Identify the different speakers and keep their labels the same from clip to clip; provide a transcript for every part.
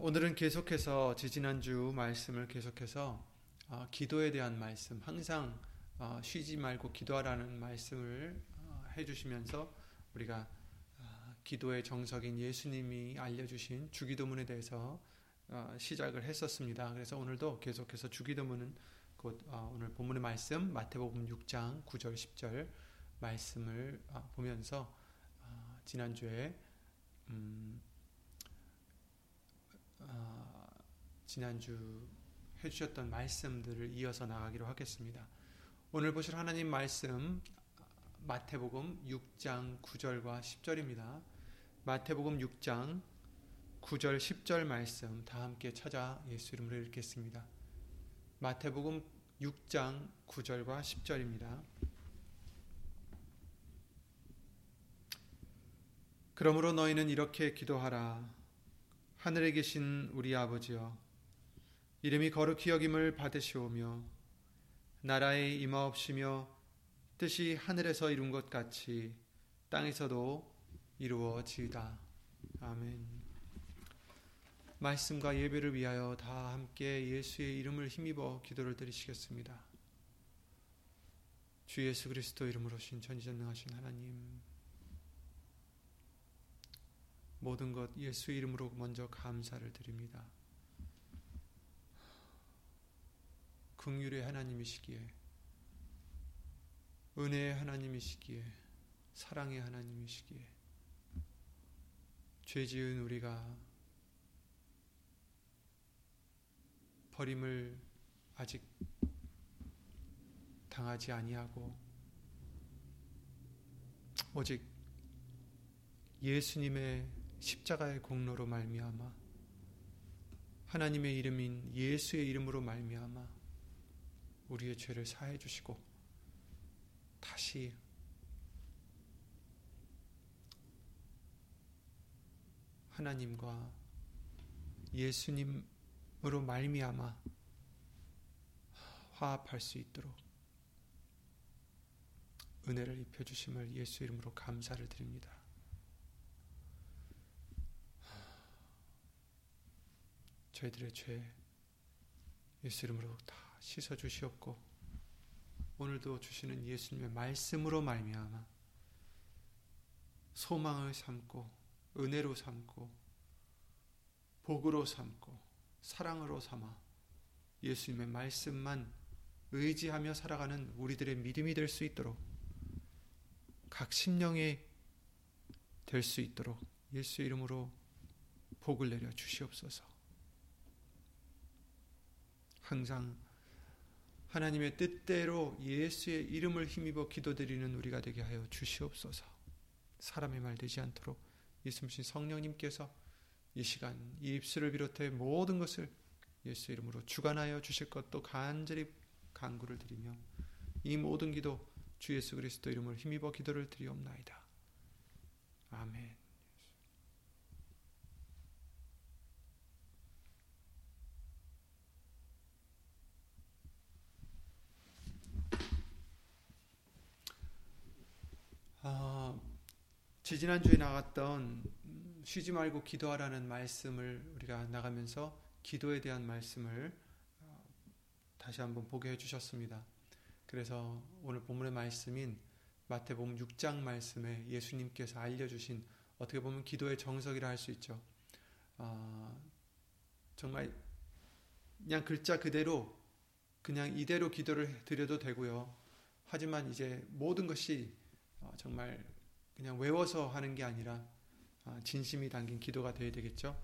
Speaker 1: 오늘은 계속해서 지지난주 말씀을 계속해서 어, 기도에 대한 말씀, 항상 어, 쉬지 말고 기도하라는 말씀을 어, 해주시면서 우리가 기도의 정석인 예수님이 알려주신 주기도문에 대해서 시작을 했었습니다. 그래서 오늘도 계속해서 주기도문은 곧 오늘 본문의 말씀 마태복음 6장 9절 10절 말씀을 보면서 지난주에 음 어, 지난주 해주셨던 말씀들을 이어서 나가기로 하겠습니다. 오늘 보실 하나님 말씀 마태복음 6장 9절과 10절입니다. 마태복음 6장 9절 10절 말씀 다 함께 찾아 예수 이름으로 읽겠습니다. 마태복음 6장 9절과 10절입니다. 그러므로 너희는 이렇게 기도하라. 하늘에 계신 우리 아버지여 이름이 거룩히 여김을 받으시오며 나라의 임하옵시며 뜻이 하늘에서 이룬 것 같이 땅에서도 이루어지이다. 아멘. 말씀과 예배를 위하여 다 함께 예수의 이름을 힘입어 기도를 드리시겠습니다. 주 예수 그리스도 이름으로 신 전지전능하신 하나님 모든 것 예수 이름으로 먼저 감사를 드립니다. 긍휼의 하나님이시기에 은혜의 하나님이시기에 사랑의 하나님이시기에 죄 지은 우리가 버림을 아직 당하지 아니하고 오직 예수님의 십자가의 공로로 말미암아 하나님의 이름인 예수의 이름으로 말미암아 우리의 죄를 사해 주시고 다시 하나님과 예수님으로 말미암아 화합할 수 있도록 은혜를 입혀 주심을 예수 이름으로 감사를 드립니다. 저희들의 죄 예수 이름으로 다 씻어 주시옵고 오늘도 주시는 예수님의 말씀으로 말미암아 소망을 삼고 은혜로 삼고 복으로 삼고 사랑으로 삼아 예수님의 말씀만 의지하며 살아가는 우리들의 믿음이 될 수 있도록 각 심령이 될 수 있도록 예수 이름으로 복을 내려 주시옵소서. 항상 하나님의 뜻대로 예수의 이름을 힘입어 기도드리는 우리가 되게 하여 주시옵소서. 사람의 말 되지 않도록 예수님 성령님께서 이 시간 이 입술을 비롯해 모든 것을 예수 이름으로 주관하여 주실 것도 간절히 간구를 드리며 이 모든 기도 주 예수 그리스도 이름을 힘입어 기도를 드리옵나이다. 아멘. 아, 지지난주에 나갔던 쉬지 말고 기도하라는 말씀을 우리가 나가면서 기도에 대한 말씀을 어, 다시 한번 보게 해주셨습니다. 그래서 오늘 본문의 말씀인 마태복음 6장 말씀에 예수님께서 알려주신 어떻게 보면 기도의 정석이라 할 수 있죠. 어, 정말 그냥 글자 그대로 그냥 이대로 기도를 드려도 되고요. 하지만 이제 모든 것이 어, 정말 그냥 외워서 하는 게 아니라 어, 진심이 담긴 기도가 되어야 되겠죠.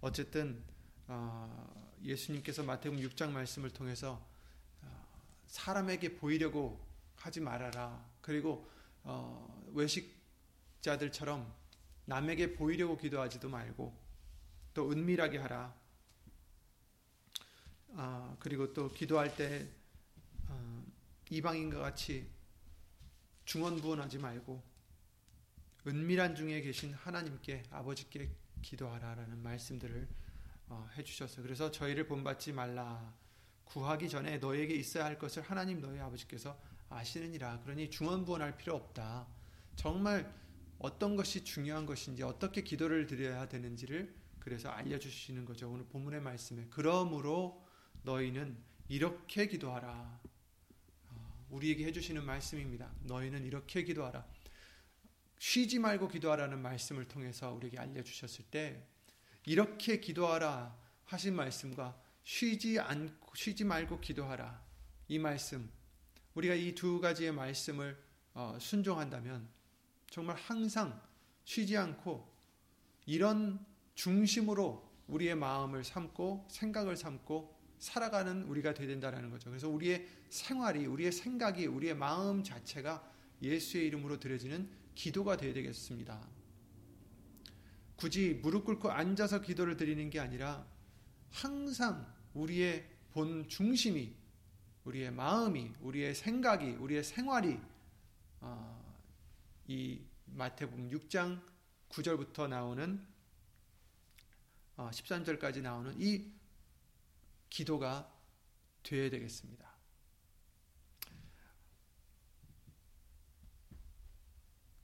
Speaker 1: 어쨌든 어, 예수님께서 마태복음 6장 말씀을 통해서 사람에게 보이려고 하지 말아라. 그리고 외식자들처럼 남에게 보이려고 기도하지도 말고 또 은밀하게 하라. 아, 그리고 또 기도할 때 어, 이방인과 같이 중언부언하지 말고 은밀한 중에 계신 하나님께 아버지께 기도하라라는 말씀들을 어, 해주셨어요. 그래서 저희를 본받지 말라. 구하기 전에 너에게 있어야 할 것을 하나님 너희 아버지께서 아시느니라. 그러니 중언부언할 필요 없다. 정말 어떤 것이 중요한 것인지 어떻게 기도를 드려야 되는지를 그래서 알려주시는 거죠. 오늘 본문의 말씀에 그러므로 너희는 이렇게 기도하라. 어, 우리에게 해주시는 말씀입니다. 너희는 이렇게 기도하라. 쉬지 말고 기도하라는 말씀을 통해서 우리에게 알려주셨을 때 이렇게 기도하라 하신 말씀과 쉬지 않고 쉬지 말고 기도하라 이 말씀 우리가 이 두 가지의 말씀을 어, 순종한다면 정말 항상 쉬지 않고 이런 중심으로 우리의 마음을 삼고 생각을 삼고 살아가는 우리가 되야 된다는 거죠. 그래서 우리의 생활이, 우리의 생각이, 우리의 마음 자체가 예수의 이름으로 드려지는 기도가 되어야 되겠습니다. 굳이 무릎 꿇고 앉아서 기도를 드리는 게 아니라 항상 우리의 본 중심이, 우리의 마음이, 우리의 생각이, 우리의 생활이 어, 이 마태복음 6장 9절부터 나오는 13절까지 어, 나오는 이 기도가 되어야 되겠습니다.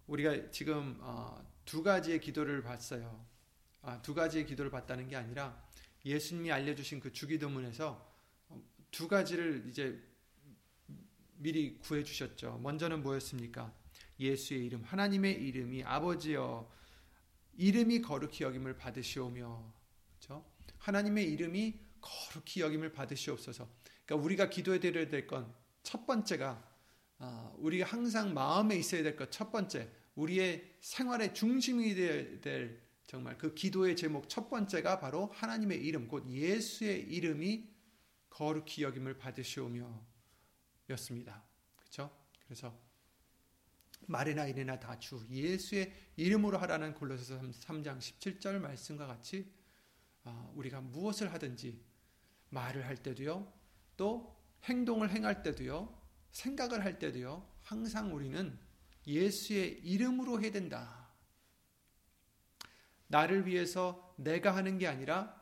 Speaker 1: 우리가 지금 어, 두 가지의 기도를 봤어요. 아, 두 가지의 기도를 봤다는 게 아니라 예수님이 알려주신 그 주기도문에서 어, 두 가지를 이제 미리 구해 주셨죠. 먼저는 뭐였습니까? 예수의 이름, 하나님의 이름이 아버지여 이름이 거룩히 여김을 받으시오며, 그렇죠? 하나님의 이름이 거룩히 여김을 받으시옵소서. 그러니까 우리가 기도해 드려야 될 건 첫 번째가 어, 우리가 항상 마음에 있어야 될 것 첫 번째 우리의 생활의 중심이 될 정말 그 기도의 제목 첫 번째가 바로 하나님의 이름 곧 예수의 이름이 거룩히 여김을 받으시오며 였습니다. 그렇죠? 그래서 말이나 일이나 다 주 예수의 이름으로 하라는 골로새서 3장 17절 말씀과 같이 어, 우리가 무엇을 하든지 말을 할 때도요, 또 행동을 행할 때도요, 생각을 할 때도요, 항상 우리는 예수의 이름으로 해야 된다. 나를 위해서 내가 하는 게 아니라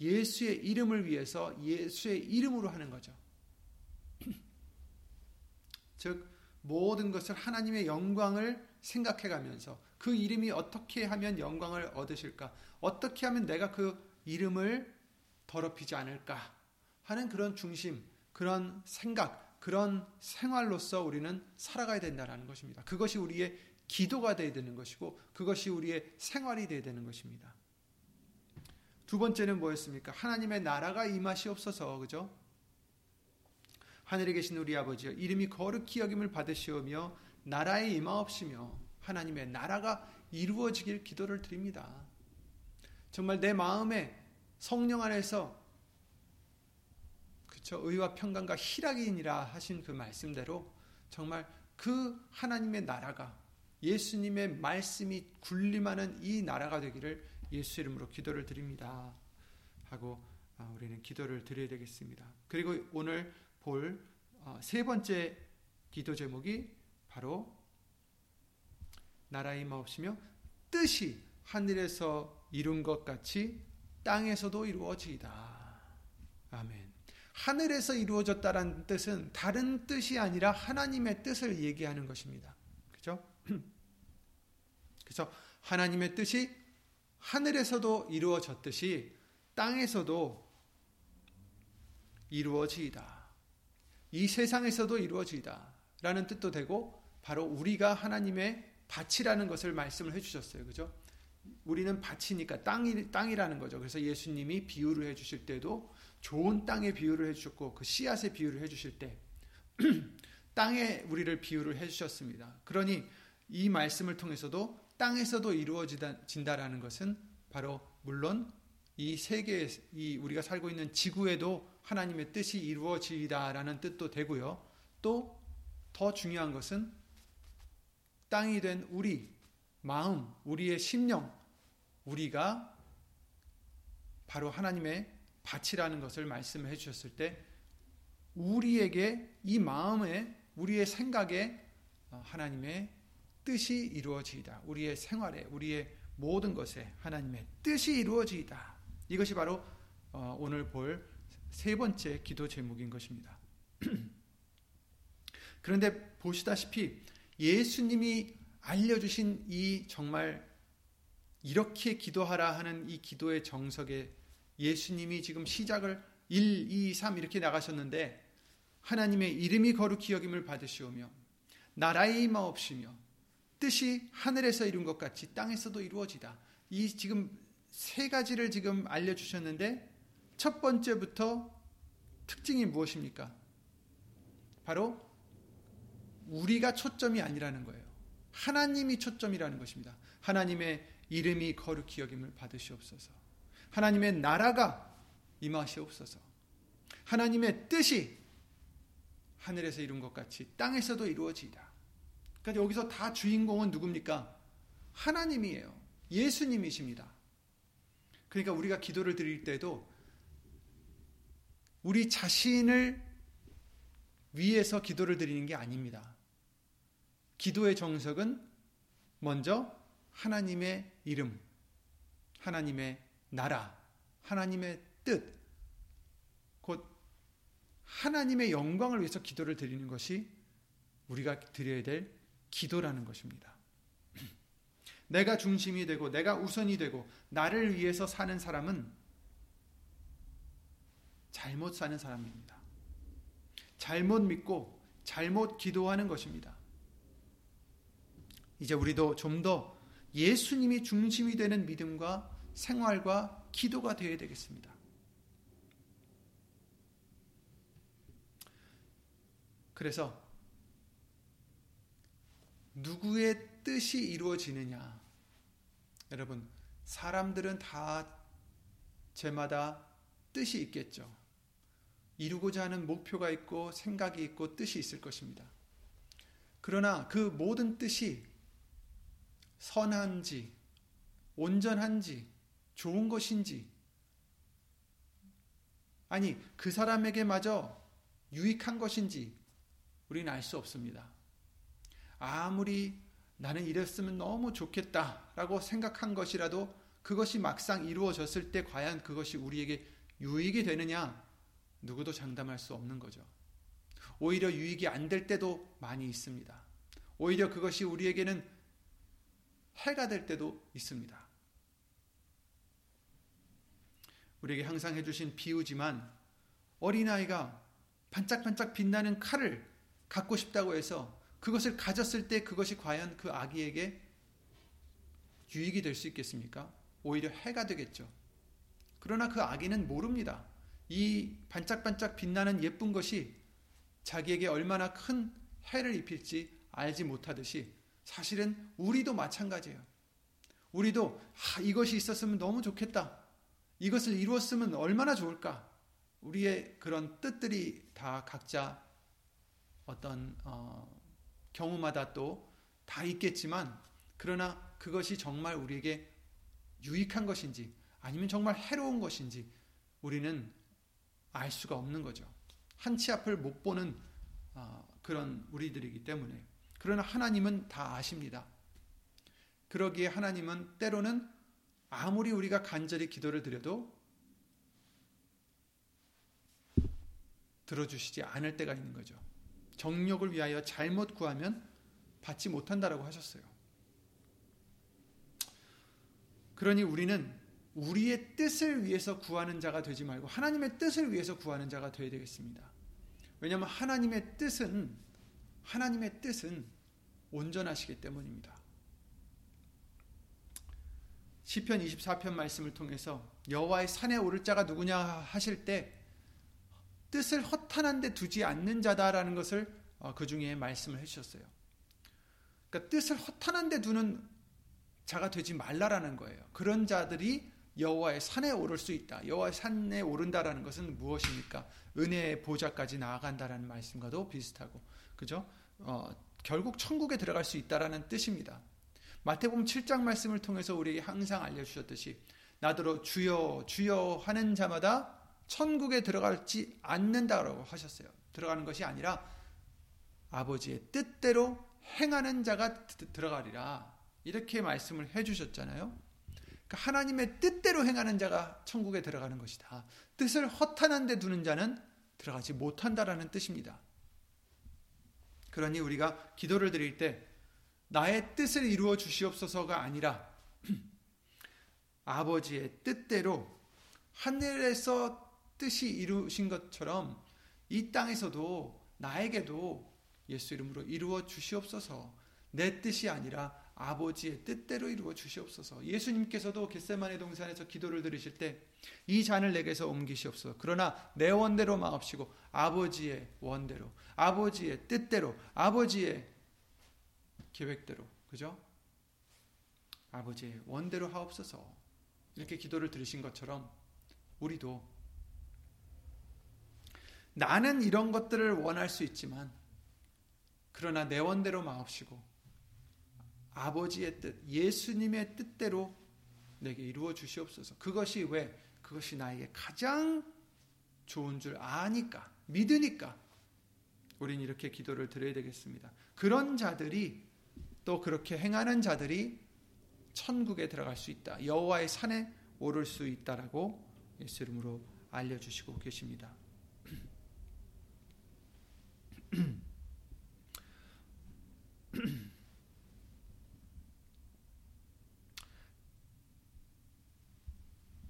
Speaker 1: 예수의 이름을 위해서 예수의 이름으로 하는 거죠. 즉, 모든 것을 하나님의 영광을 생각해 가면서 그 이름이 어떻게 하면 영광을 얻으실까? 어떻게 하면 내가 그 이름을 더럽히지 않을까 하는 그런 중심, 그런 생각, 그런 생활로서 우리는 살아가야 된다는 것입니다. 그것이 우리의 기도가 되어야 되는 것이고 그것이 우리의 생활이 되어야 되는 것입니다. 두 번째는 뭐였습니까? 하나님의 나라가 임하시옵소서. 그죠? 하늘에 계신 우리 아버지여 이름이 거룩히 여김을 받으시오며 나라에 임하옵시며 하나님의 나라가 이루어지길 기도를 드립니다. 정말 내 마음에 성령 안에서 그쵸 의와 평강과 희락이니라 하신 그 말씀대로 정말 그 하나님의 나라가 예수님의 말씀이 군림하는 이 나라가 되기를 예수 이름으로 기도를 드립니다. 하고 아, 우리는 기도를 드려야 되겠습니다. 그리고 오늘 볼세 어, 번째 기도 제목이 바로 나라의 마옵시며 뜻이 하늘에서 이룬 것 같이 땅에서도 이루어지이다. 아멘. 하늘에서 이루어졌다라는 뜻은 다른 뜻이 아니라 하나님의 뜻을 얘기하는 것입니다. 그죠? 그래서 하나님의 뜻이 하늘에서도 이루어졌듯이 땅에서도 이루어지이다. 이 세상에서도 이루어지이다. 라는 뜻도 되고 바로 우리가 하나님의 밭이라는 것을 말씀을 해주셨어요. 그죠? 우리는 밭이니까 땅이, 땅이라는 거죠. 그래서 예수님이 비유를 해 주실 때도 좋은 땅의 비유를 해 주셨고 그 씨앗의 비유를 해 주실 때 땅에 우리를 비유를 해 주셨습니다. 그러니 이 말씀을 통해서도 땅에서도 이루어진다라는 것은 바로 물론 이 세계 이 우리가 살고 있는 지구에도 하나님의 뜻이 이루어지다라는 뜻도 되고요. 또 더 중요한 것은 땅이 된 우리 마음, 우리의 심령, 우리가 바로 하나님의 밭이라는 것을 말씀해 주셨을 때 우리에게 이 마음에 우리의 생각에 하나님의 뜻이 이루어지이다. 우리의 생활에 우리의 모든 것에 하나님의 뜻이 이루어지이다. 이것이 바로 어, 오늘 볼 세 번째 기도 제목인 것입니다. 그런데 보시다시피 예수님이 알려주신 이 정말 이렇게 기도하라 하는 이 기도의 정석에 예수님이 지금 시작을 1, 2, 3 이렇게 나가셨는데 하나님의 이름이 거룩히 여김을 받으시오며 나라의 임하옵시며 뜻이 하늘에서 이룬 것 같이 땅에서도 이루어지다. 이 지금 세 가지를 지금 알려주셨는데 첫 번째부터 특징이 무엇입니까? 바로 우리가 초점이 아니라는 거예요. 하나님이 초점이라는 것입니다. 하나님의 이름이 거룩히 여김을 받으시옵소서. 하나님의 나라가 임하시옵소서. 하나님의 뜻이 하늘에서 이룬 것 같이 땅에서도 이루어지이다. 그러니까 여기서 다 주인공은 누굽니까? 하나님이에요. 예수님이십니다. 그러니까 우리가 기도를 드릴 때도 우리 자신을 위해서 기도를 드리는 게 아닙니다. 기도의 정석은 먼저 하나님의 이름, 하나님의 나라, 하나님의 뜻, 곧 하나님의 영광을 위해서 기도를 드리는 것이 우리가 드려야 될 기도라는 것입니다. 내가 중심이 되고 내가 우선이 되고 나를 위해서 사는 사람은 잘못 사는 사람입니다. 잘못 믿고 잘못 기도하는 것입니다. 이제 우리도 좀 더 예수님이 중심이 되는 믿음과 생활과 기도가 되어야 되겠습니다. 그래서 누구의 뜻이 이루어지느냐? 여러분, 사람들은 다 제마다 뜻이 있겠죠. 이루고자 하는 목표가 있고 생각이 있고 뜻이 있을 것입니다. 그러나 그 모든 뜻이 선한지, 온전한지, 좋은 것인지, 아니, 그 사람에게 마저 유익한 것인지 우리는 알 수 없습니다. 아무리 나는 이랬으면 너무 좋겠다라고 생각한 것이라도 그것이 막상 이루어졌을 때 과연 그것이 우리에게 유익이 되느냐 누구도 장담할 수 없는 거죠. 오히려 유익이 안 될 때도 많이 있습니다. 오히려 그것이 우리에게는 해가 될 때도 있습니다. 우리에게 항상 해주신 비유지만 어린아이가 반짝반짝 빛나는 칼을 갖고 싶다고 해서 그것을 가졌을 때 그것이 과연 그 아기에게 유익이 될 수 있겠습니까? 오히려 해가 되겠죠. 그러나 그 아기는 모릅니다. 이 반짝반짝 빛나는 예쁜 것이 자기에게 얼마나 큰 해를 입힐지 알지 못하듯이 사실은 우리도 마찬가지예요. 우리도 아, 이것이 있었으면 너무 좋겠다. 이것을 이루었으면 얼마나 좋을까. 우리의 그런 뜻들이 다 각자 어떤 어, 경우마다 또 다 있겠지만 그러나 그것이 정말 우리에게 유익한 것인지 아니면 정말 해로운 것인지 우리는 알 수가 없는 거죠. 한 치 앞을 못 보는 어, 그런 우리들이기 때문에 그러나 하나님은 다 아십니다. 그러기에 하나님은 때로는 아무리 우리가 간절히 기도를 드려도 들어주시지 않을 때가 있는 거죠. 정력을 위하여 잘못 구하면 받지 못한다라고 하셨어요. 그러니 우리는 우리의 뜻을 위해서 구하는 자가 되지 말고 하나님의 뜻을 위해서 구하는 자가 되어야 되겠습니다. 왜냐하면 하나님의 뜻은 하나님의 뜻은 온전하시기 때문입니다. 시편 24편 말씀을 통해서 여호와의 산에 오를 자가 누구냐 하실 때 뜻을 허탄한 데 두지 않는 자다라는 것을 어, 그 중에 말씀을 해 주셨어요. 그러니까 뜻을 허탄한 데 두는 자가 되지 말라라는 거예요. 그런 자들이 여호와의 산에 오를 수 있다. 여호와의 산에 오른다라는 것은 무엇입니까? 은혜의 보좌까지 나아간다라는 말씀과도 비슷하고, 그죠? 어, 결국 천국에 들어갈 수 있다라는 뜻입니다. 마태복음 7장 말씀을 통해서 우리에게 항상 알려주셨듯이 나더러 주여 주여 하는 자마다 천국에 들어갈지 않는다라고 하셨어요. 들어가는 것이 아니라 아버지의 뜻대로 행하는 자가 들어가리라. 이렇게 말씀을 해주셨잖아요. 그러니까 하나님의 뜻대로 행하는 자가 천국에 들어가는 것이다. 뜻을 허탄한 데 두는 자는 들어가지 못한다라는 뜻입니다. 그러니 우리가 기도를 드릴 때 나의 뜻을 이루어 주시옵소서가 아니라 아버지의 뜻대로 하늘에서 뜻이 이루신 것처럼 이 땅에서도 나에게도 예수 이름으로 이루어 주시옵소서. 내 뜻이 아니라 아버지의 뜻대로 이루어 주시옵소서. 예수님께서도 겟세마네 동산에서 기도를 들으실 때 이 잔을 내게서 옮기시옵소서. 그러나 내 원대로 마옵시고 아버지의 원대로, 아버지의 뜻대로, 아버지의 계획대로, 그죠? 아버지의 원대로 하옵소서. 이렇게 기도를 들으신 것처럼 우리도 나는 이런 것들을 원할 수 있지만 그러나 내 원대로 마옵시고 아버지의 뜻, 예수님의 뜻대로 내게 이루어 주시옵소서. 그것이 왜? 그것이 나에게 가장 좋은 줄 아니까, 믿으니까 우린 이렇게 기도를 드려야 되겠습니다. 그런 자들이 또 그렇게 행하는 자들이 천국에 들어갈 수 있다. 여호와의 산에 오를 수 있다라고 예수 이름으로 알려 주시고 계십니다.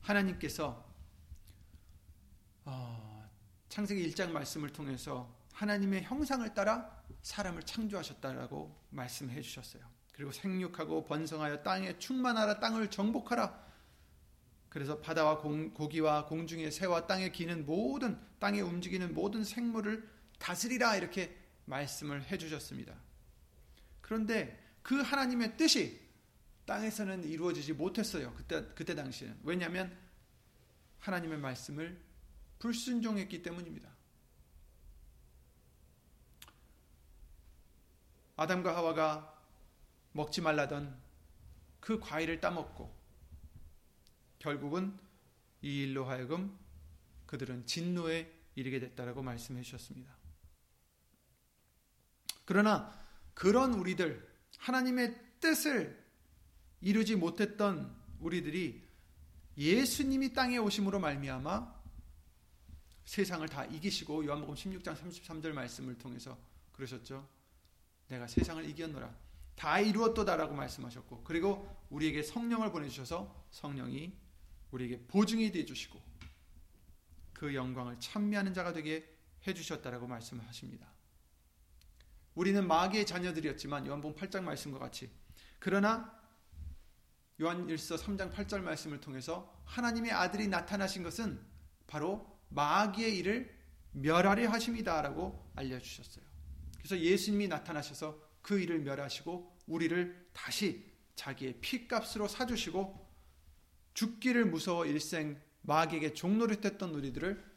Speaker 1: 하나님께서 어, 창세기 1장 말씀을 통해서 하나님의 형상을 따라 사람을 창조하셨다라고 말씀해 주셨어요. 그리고 생육하고 번성하여 땅에 충만하라 땅을 정복하라. 그래서 바다와 공, 고기와 공중의 새와 땅에 기는 모든 땅에 움직이는 모든 생물을 다스리라 이렇게 말씀을 해 주셨습니다. 그런데 그 하나님의 뜻이 땅에서는 이루어지지 못했어요. 그때 그때 당시에는 왜냐하면 하나님의 말씀을 불순종했기 때문입니다. 아담과 하와가 먹지 말라던 그 과일을 따먹고 결국은 이 일로 하여금 그들은 진노에 이르게 됐다라고 말씀해 주셨습니다. 그러나 그런 우리들 하나님의 뜻을 이루지 못했던 우리들이 예수님이 땅에 오심으로 말미암아 세상을 다 이기시고 요한복음 16장 33절 말씀을 통해서 그러셨죠. 내가 세상을 이겼노라. 다 이루었도다라고 말씀하셨고 그리고 우리에게 성령을 보내 주셔서 성령이 우리에게 보증이 되주시고 그 영광을 찬미하는 자가 되게 해 주셨다라고 말씀하십니다. 우리는 마귀의 자녀들이었지만 요한복음 8장 말씀과 같이 그러나 요한 1서 3장 8절 말씀을 통해서 하나님의 아들이 나타나신 것은 바로 마귀의 일을 멸하려 하심이다라고 알려주셨어요. 그래서 예수님이 나타나셔서 그 일을 멸하시고 우리를 다시 자기의 피값으로 사주시고 죽기를 무서워 일생 마귀에게 종노릇했던 우리들을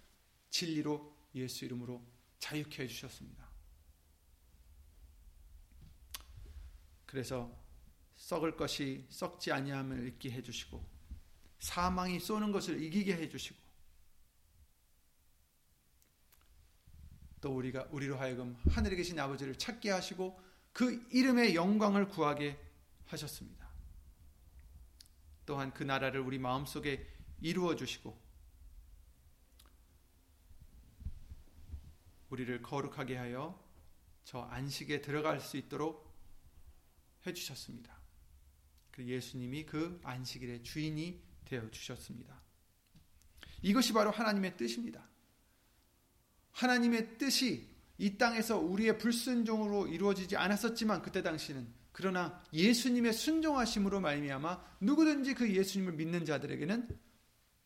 Speaker 1: 진리로 예수 이름으로 자유케 해주셨습니다. 그래서 썩을 것이 썩지 아니함을 잊게 해주시고 사망이 쏘는 것을 이기게 해주시고 또 우리가 우리로 하여금 하늘에 계신 아버지를 찾게 하시고 그 이름의 영광을 구하게 하셨습니다. 또한 그 나라를 우리 마음속에 이루어 주시고 우리를 거룩하게 하여 저 안식에 들어갈 수 있도록 해 주셨습니다. 그 예수님이 그 안식일의 주인이 되어 주셨습니다. 이것이 바로 하나님의 뜻입니다. 하나님의 뜻이 이 땅에서 우리의 불순종으로 이루어지지 않았었지만 그때 당시는 그러나 예수님의 순종하심으로 말미암아 누구든지 그 예수님을 믿는 자들에게는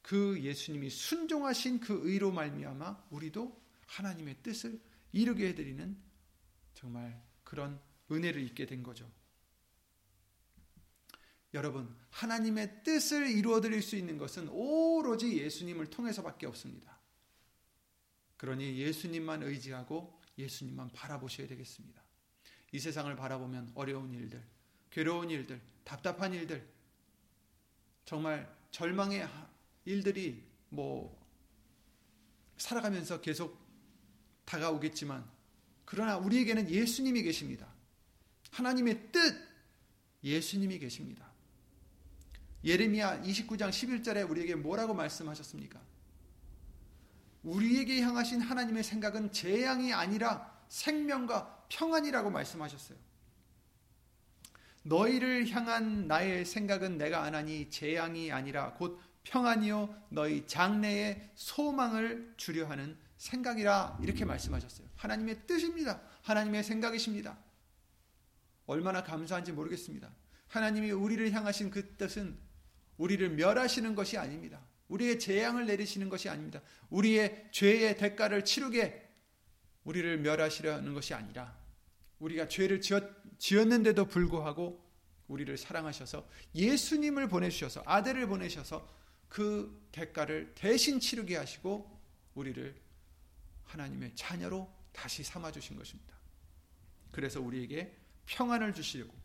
Speaker 1: 그 예수님이 순종하신 그 의로 말미암아 우리도 하나님의 뜻을 이루게 해드리는 정말 그런 은혜를 입게 된 거죠. 여러분, 하나님의 뜻을 이루어 드릴 수 있는 것은 오로지 예수님을 통해서밖에 없습니다. 그러니 예수님만 의지하고 예수님만 바라보셔야 되겠습니다. 이 세상을 바라보면 어려운 일들, 괴로운 일들, 답답한 일들, 정말 절망의 일들이 뭐 살아가면서 계속 다가오겠지만 그러나 우리에게는 예수님이 계십니다. 하나님의 뜻 예수님이 계십니다. 예레미야 29장 11절에 우리에게 뭐라고 말씀하셨습니까? 우리에게 향하신 하나님의 생각은 재앙이 아니라 생명과 평안이라고 말씀하셨어요. 너희를 향한 나의 생각은 내가 안하니 재앙이 아니라 곧 평안이요 너희 장래의 소망을 주려 하는 생각이라 이렇게 말씀하셨어요. 하나님의 뜻입니다. 하나님의 생각이십니다. 얼마나 감사한지 모르겠습니다. 하나님이 우리를 향하신 그 뜻은 우리를 멸하시는 것이 아닙니다. 우리의 재앙을 내리시는 것이 아닙니다. 우리의 죄의 대가를 치르게 우리를 멸하시려는 것이 아니라 우리가 죄를 지었, 지었 는데도 불구하고 우리를 사랑하셔서 예수님을 보내주셔서 아들을 보내셔서 그 대가를 대신 치르게 하시고 우리를 하나님의 자녀로 다시 삼아주신 것입니다. 그래서 우리에게 평안을 주시려고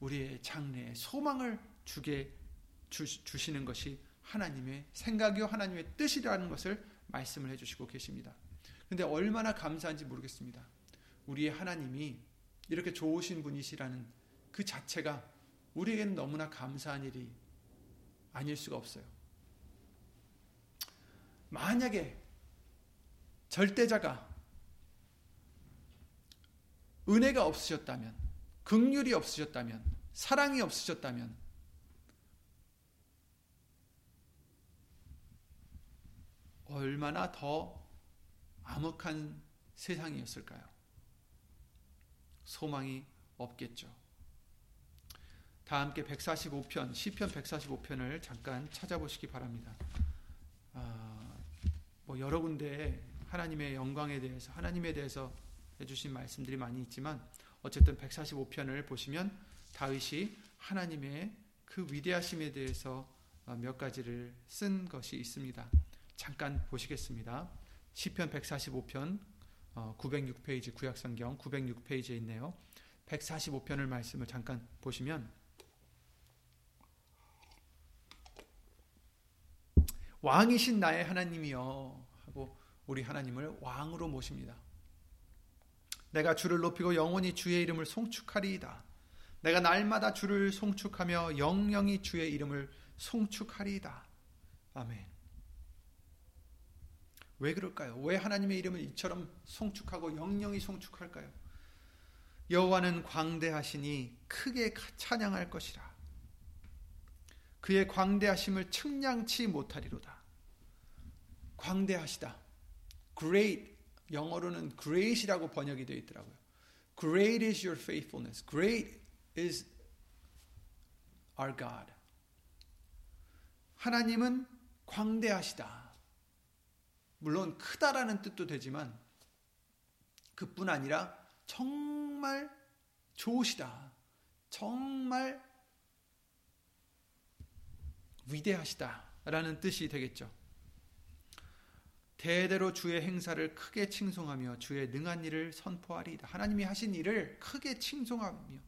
Speaker 1: 우리의 장래에 소망을 주게 주, 주시는 것이 하나님의 생각이요 하나님의 뜻이라는 것을 말씀을 해주시고 계십니다. 근데 얼마나 감사한지 모르겠습니다. 우리의 하나님이 이렇게 좋으신 분이시라는 그 자체가 우리에게는 너무나 감사한 일이 아닐 수가 없어요. 만약에 절대자가 은혜가 없으셨다면, 극률이 없으셨다면, 사랑이 없으셨다면, 얼마나 더 암흑한 세상이었을까요? 소망이 없겠죠. 다 함께 145편, 시편 145편을 잠깐 찾아보시기 바랍니다. 아, 뭐 여러 군데 하나님의 영광에 대해서, 하나님에 대해서 해주신 말씀들이 많이 있지만, 어쨌든 145편을 보시면 다윗이 하나님의 그 위대하심에 대해서 몇 가지를 쓴 것이 있습니다. 잠깐 보시겠습니다. 시편 145편 906페이지 어, 구약성경 906페이지에 있네요. 145편을 말씀을 잠깐 보시면 왕이신 나의 하나님이여 하고 우리 하나님을 왕으로 모십니다. 내가 주를 높이고 영원히 주의 이름을 송축하리이다. 내가 날마다 주를 송축하며 영영이 주의 이름을 송축하리이다. 아멘. 왜 그럴까요? 왜 하나님의 이름을 이처럼 송축하고 영영이 송축할까요? 여호와는 광대하시니 크게 찬양할 것이라. 그의 광대하심을 측량치 못하리로다. 광대하시다. Great 영어로는 great이라고 번역이 되어 있더라고요. Great is your faithfulness. Great is our God. 하나님은 광대하시다. 물론 크다라는 뜻도 되지만 그뿐 아니라 정말 좋으시다. 정말 위대하시다라는 뜻이 되겠죠. 대대로 주의 행사를 크게 칭송하며 주의 능한 일을 선포하리이다. 하나님이 하신 일을 크게 칭송하며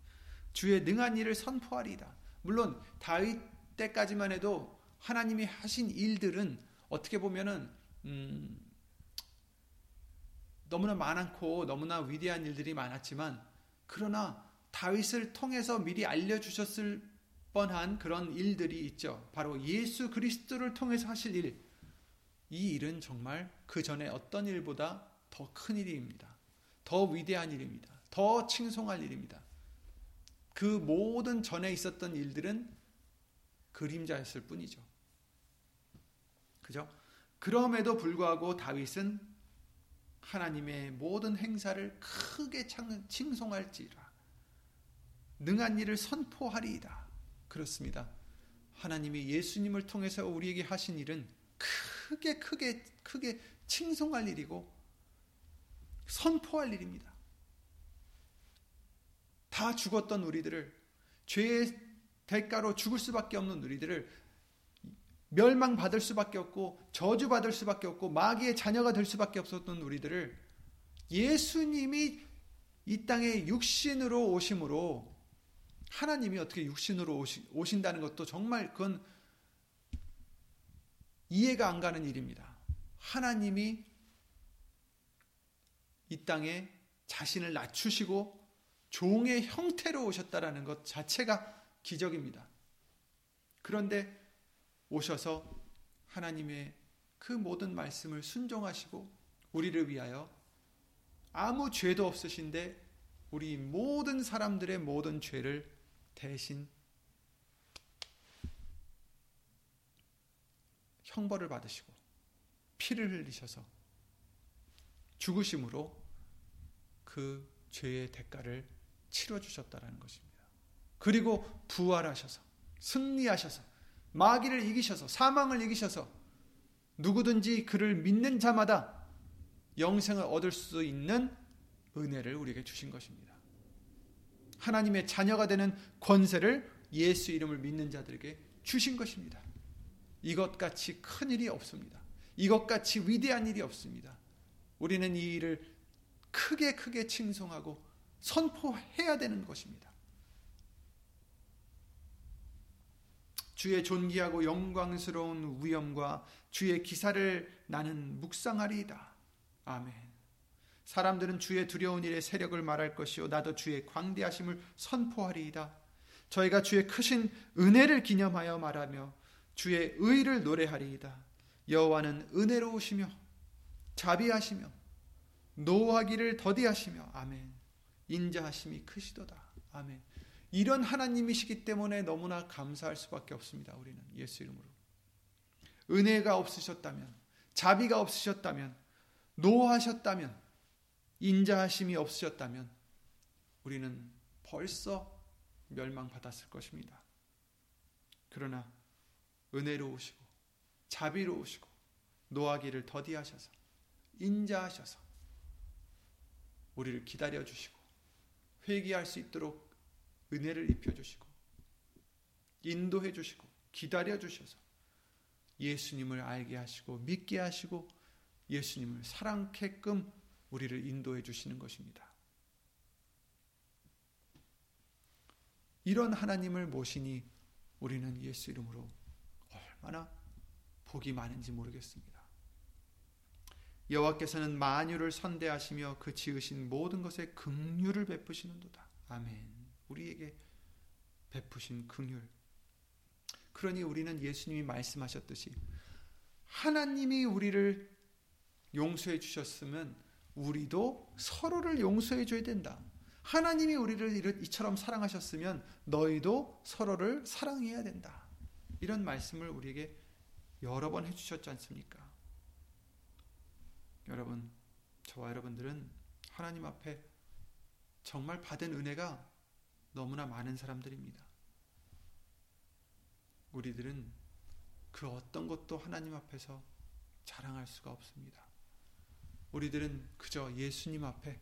Speaker 1: 주의 능한 일을 선포하리이다. 물론 다윗 때까지만 해도 하나님이 하신 일들은 어떻게 보면은 음, 너무나 많고 너무나 위대한 일들이 많았지만 그러나 다윗을 통해서 미리 알려주셨을 뻔한 그런 일들이 있죠. 바로 예수 그리스도를 통해서 하실 일. 이 일은 정말 그 전에 어떤 일보다 더 큰 일입니다. 더 위대한 일입니다. 더 칭송할 일입니다. 그 모든 전에 있었던 일들은 그림자였을 뿐이죠. 그죠? 그럼에도 불구하고 다윗은 하나님의 모든 행사를 크게 칭송할지라 능한 일을 선포하리이다. 그렇습니다. 하나님이 예수님을 통해서 우리에게 하신 일은 크게 크게 크게 칭송할 일이고 선포할 일입니다. 다 죽었던 우리들을 죄의 대가로 죽을 수밖에 없는 우리들을 멸망받을 수밖에 없고 저주받을 수밖에 없고 마귀의 자녀가 될 수밖에 없었던 우리들을 예수님이 이 땅에 육신으로 오심으로 하나님이 어떻게 육신으로 오시, 오신다는 것도 정말 그건 이해가 안 가는 일입니다. 하나님이 이 땅에 자신을 낮추시고 종의 형태로 오셨다라는 것 자체가 기적입니다. 그런데 오셔서 하나님의 그 모든 말씀을 순종하시고 우리를 위하여 아무 죄도 없으신데 우리 모든 사람들의 모든 죄를 대신 형벌을 받으시고 피를 흘리셔서 죽으심으로 그 죄의 대가를 치러 주셨다라는 것입니다. 그리고 부활하셔서 승리하셔서 마귀를 이기셔서 사망을 이기셔서 누구든지 그를 믿는 자마다 영생을 얻을 수 있는 은혜를 우리에게 주신 것입니다. 하나님의 자녀가 되는 권세를 예수 이름을 믿는 자들에게 주신 것입니다. 이것 같이 큰 일이 없습니다. 이것 같이 위대한 일이 없습니다. 우리는 이 일을 크게 크게 칭송하고 선포해야 되는 것입니다. 주의 존귀하고 영광스러운 위엄과 주의 기사를 나는 묵상하리이다. 아멘. 사람들은 주의 두려운 일의 세력을 말할 것이요 나도 주의 광대하심을 선포하리이다. 저희가 주의 크신 은혜를 기념하여 말하며 주의 의를 노래하리이다. 여호와는 은혜로우시며 자비하시며 노하기를 더디하시며 아멘. 인자하심이 크시도다. 아멘. 이런 하나님이시기 때문에 너무나 감사할 수밖에 없습니다. 우리는 예수 이름으로. 은혜가 없으셨다면, 자비가 없으셨다면, 노하셨다면, 인자하심이 없으셨다면, 우리는 벌써 멸망받았을 것입니다. 그러나 은혜로우시고, 자비로우시고, 노하기를 더디하셔서, 인자하셔서, 우리를 기다려 주시고, 회개할 수 있도록 은혜를 입혀주시고 인도해 주시고 기다려 주셔서 예수님을 알게 하시고 믿게 하시고 예수님을 사랑케끔 우리를 인도해 주시는 것입니다. 이런 하나님을 모시니 우리는 예수 이름으로 얼마나 복이 많은지 모르겠습니다. 여호와께서는 만유를 선대하시며 그 지으신 모든 것에 긍휼을 베푸시는도다. 아멘. 우리에게 베푸신 긍휼. 그러니 우리는 예수님이 말씀하셨듯이 하나님이 우리를 용서해 주셨으면 우리도 서로를 용서해 줘야 된다. 하나님이 우리를 이처럼 사랑하셨으면 너희도 서로를 사랑해야 된다. 이런 말씀을 우리에게 여러 번 해주셨지 않습니까? 여러분, 저와 여러분들은 하나님 앞에 정말 받은 은혜가 너무나 많은 사람들입니다. 우리들은 그 어떤 것도 하나님 앞에서 자랑할 수가 없습니다. 우리들은 그저 예수님 앞에